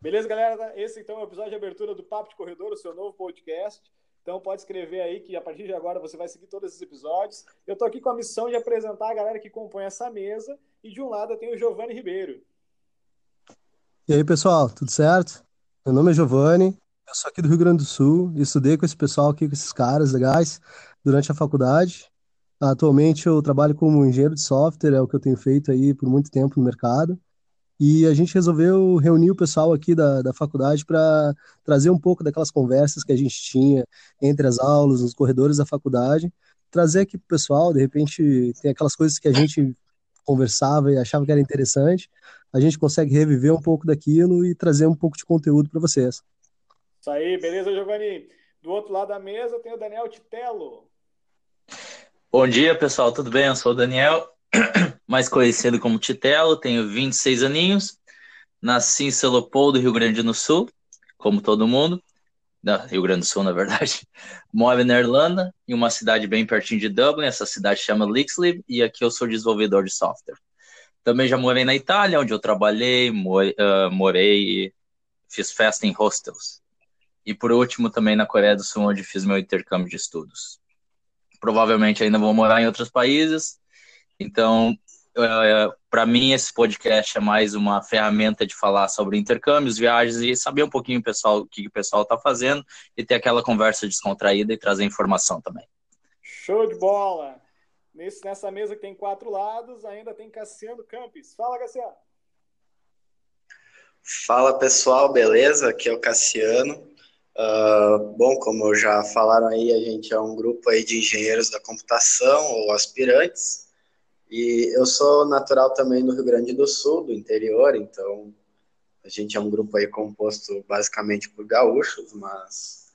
Beleza, galera? Esse então é o episódio de abertura do Papo de Corredor, o seu novo podcast. Então pode escrever aí que a partir de agora você vai seguir todos esses episódios. Eu estou aqui com a missão de apresentar a galera que compõe essa mesa. E de um lado eu tenho o Giovanni Ribeiro. E aí, pessoal, tudo certo? Meu nome é Giovanni, eu sou aqui do Rio Grande do Sul, estudei com esse pessoal aqui, com esses caras legais, durante a faculdade. Atualmente eu trabalho como engenheiro de software, é o que eu tenho feito aí por muito tempo no mercado. E a gente resolveu reunir o pessoal aqui da, da faculdade para trazer um pouco daquelas conversas que a gente tinha entre as aulas, nos corredores da faculdade, trazer aqui para o pessoal, de repente tem aquelas coisas que a gente conversava e achava que era interessante, a gente consegue reviver um pouco daquilo e trazer um pouco de conteúdo para vocês. Isso aí, beleza, Giovanni? Do outro lado da mesa tem o Daniel Titello. Bom dia, pessoal, tudo bem? Eu sou o Daniel, mais conhecido como Titelo, tenho 26 aninhos, nasci em Leopoldo, Rio Grande do Sul, como todo mundo, Rio Grande do Sul, na verdade. Moro na Irlanda, em uma cidade bem pertinho de Dublin, essa cidade chama Lixley, e aqui eu sou desenvolvedor de software. Também já morei na Itália, onde eu trabalhei, morei fiz festa em hostels. E por último, também na Coreia do Sul, onde fiz meu intercâmbio de estudos. Provavelmente ainda vou morar em outros países, então, uh, para mim, esse podcast é mais uma ferramenta de falar sobre intercâmbios, viagens e saber um pouquinho pessoal, o que o pessoal está fazendo e ter aquela conversa descontraída e trazer informação também. Show de bola! Nesse, nessa mesa que tem quatro lados, ainda tem Cassiano Campos. Fala, Cassiano! Fala pessoal, beleza? Aqui é o Cassiano. Uh, bom, como já falaram aí, a gente é um grupo aí de engenheiros da computação ou aspirantes. E eu sou natural também do Rio Grande do Sul, do interior, então a gente é um grupo aí composto basicamente por gaúchos, mas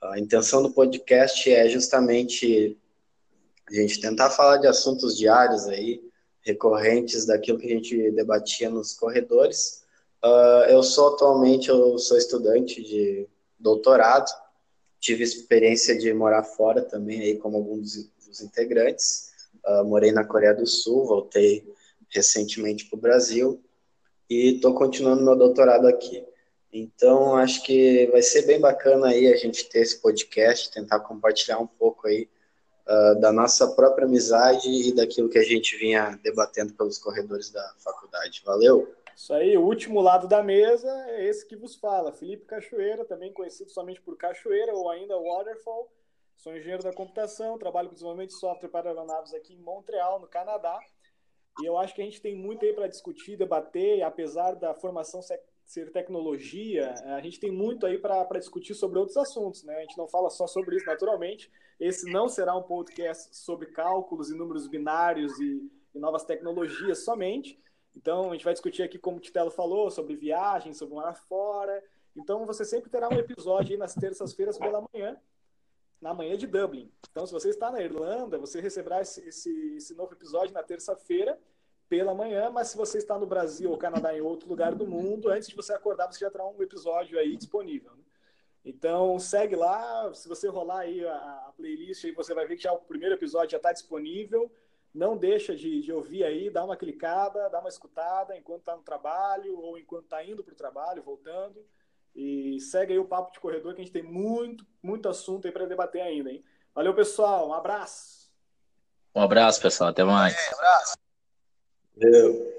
a intenção do podcast é justamente a gente tentar falar de assuntos diários aí, recorrentes daquilo que a gente debatia nos corredores. Uh, eu sou atualmente, eu sou estudante de doutorado, tive experiência de morar fora também aí como alguns dos integrantes, Uh, morei na Coreia do Sul, voltei recentemente para o Brasil e estou continuando meu doutorado aqui. Então, acho que vai ser bem bacana aí a gente ter esse podcast, tentar compartilhar um pouco aí uh, da nossa própria amizade e daquilo que a gente vinha debatendo pelos corredores da faculdade. Valeu! Isso aí, o último lado da mesa é esse que vos fala, Felipe Cachoeira, também conhecido somente por Cachoeira ou ainda Waterfall, Sou engenheiro da computação, trabalho com desenvolvimento de software para aeronaves aqui em Montreal, no Canadá. E eu acho que a gente tem muito aí para discutir, debater, apesar da formação ser tecnologia, a gente tem muito aí para discutir sobre outros assuntos, né? A gente não fala só sobre isso, naturalmente. Esse não será um podcast sobre cálculos e números binários e, e novas tecnologias somente. Então, a gente vai discutir aqui, como o Titelo falou, sobre viagens, sobre morar fora. Então, você sempre terá um episódio aí nas terças-feiras pela manhã, na manhã de Dublin. Então, se você está na Irlanda, você receberá esse, esse, esse novo episódio na terça-feira pela manhã, mas se você está no Brasil ou Canadá em outro lugar do mundo, antes de você acordar, você já terá um episódio aí disponível. Né? Então, segue lá, se você rolar aí a, a, playlist, aí você vai ver que já o primeiro episódio já está disponível. Não deixa de, de, ouvir aí, dá uma clicada, dá uma escutada enquanto está no trabalho ou enquanto está indo para o trabalho, voltando. E segue aí o Papo de Corredor, que a gente tem muito, muito assunto aí para debater ainda, hein? Valeu, pessoal. Um abraço. Um abraço, pessoal. Até mais. Um abraço. Valeu.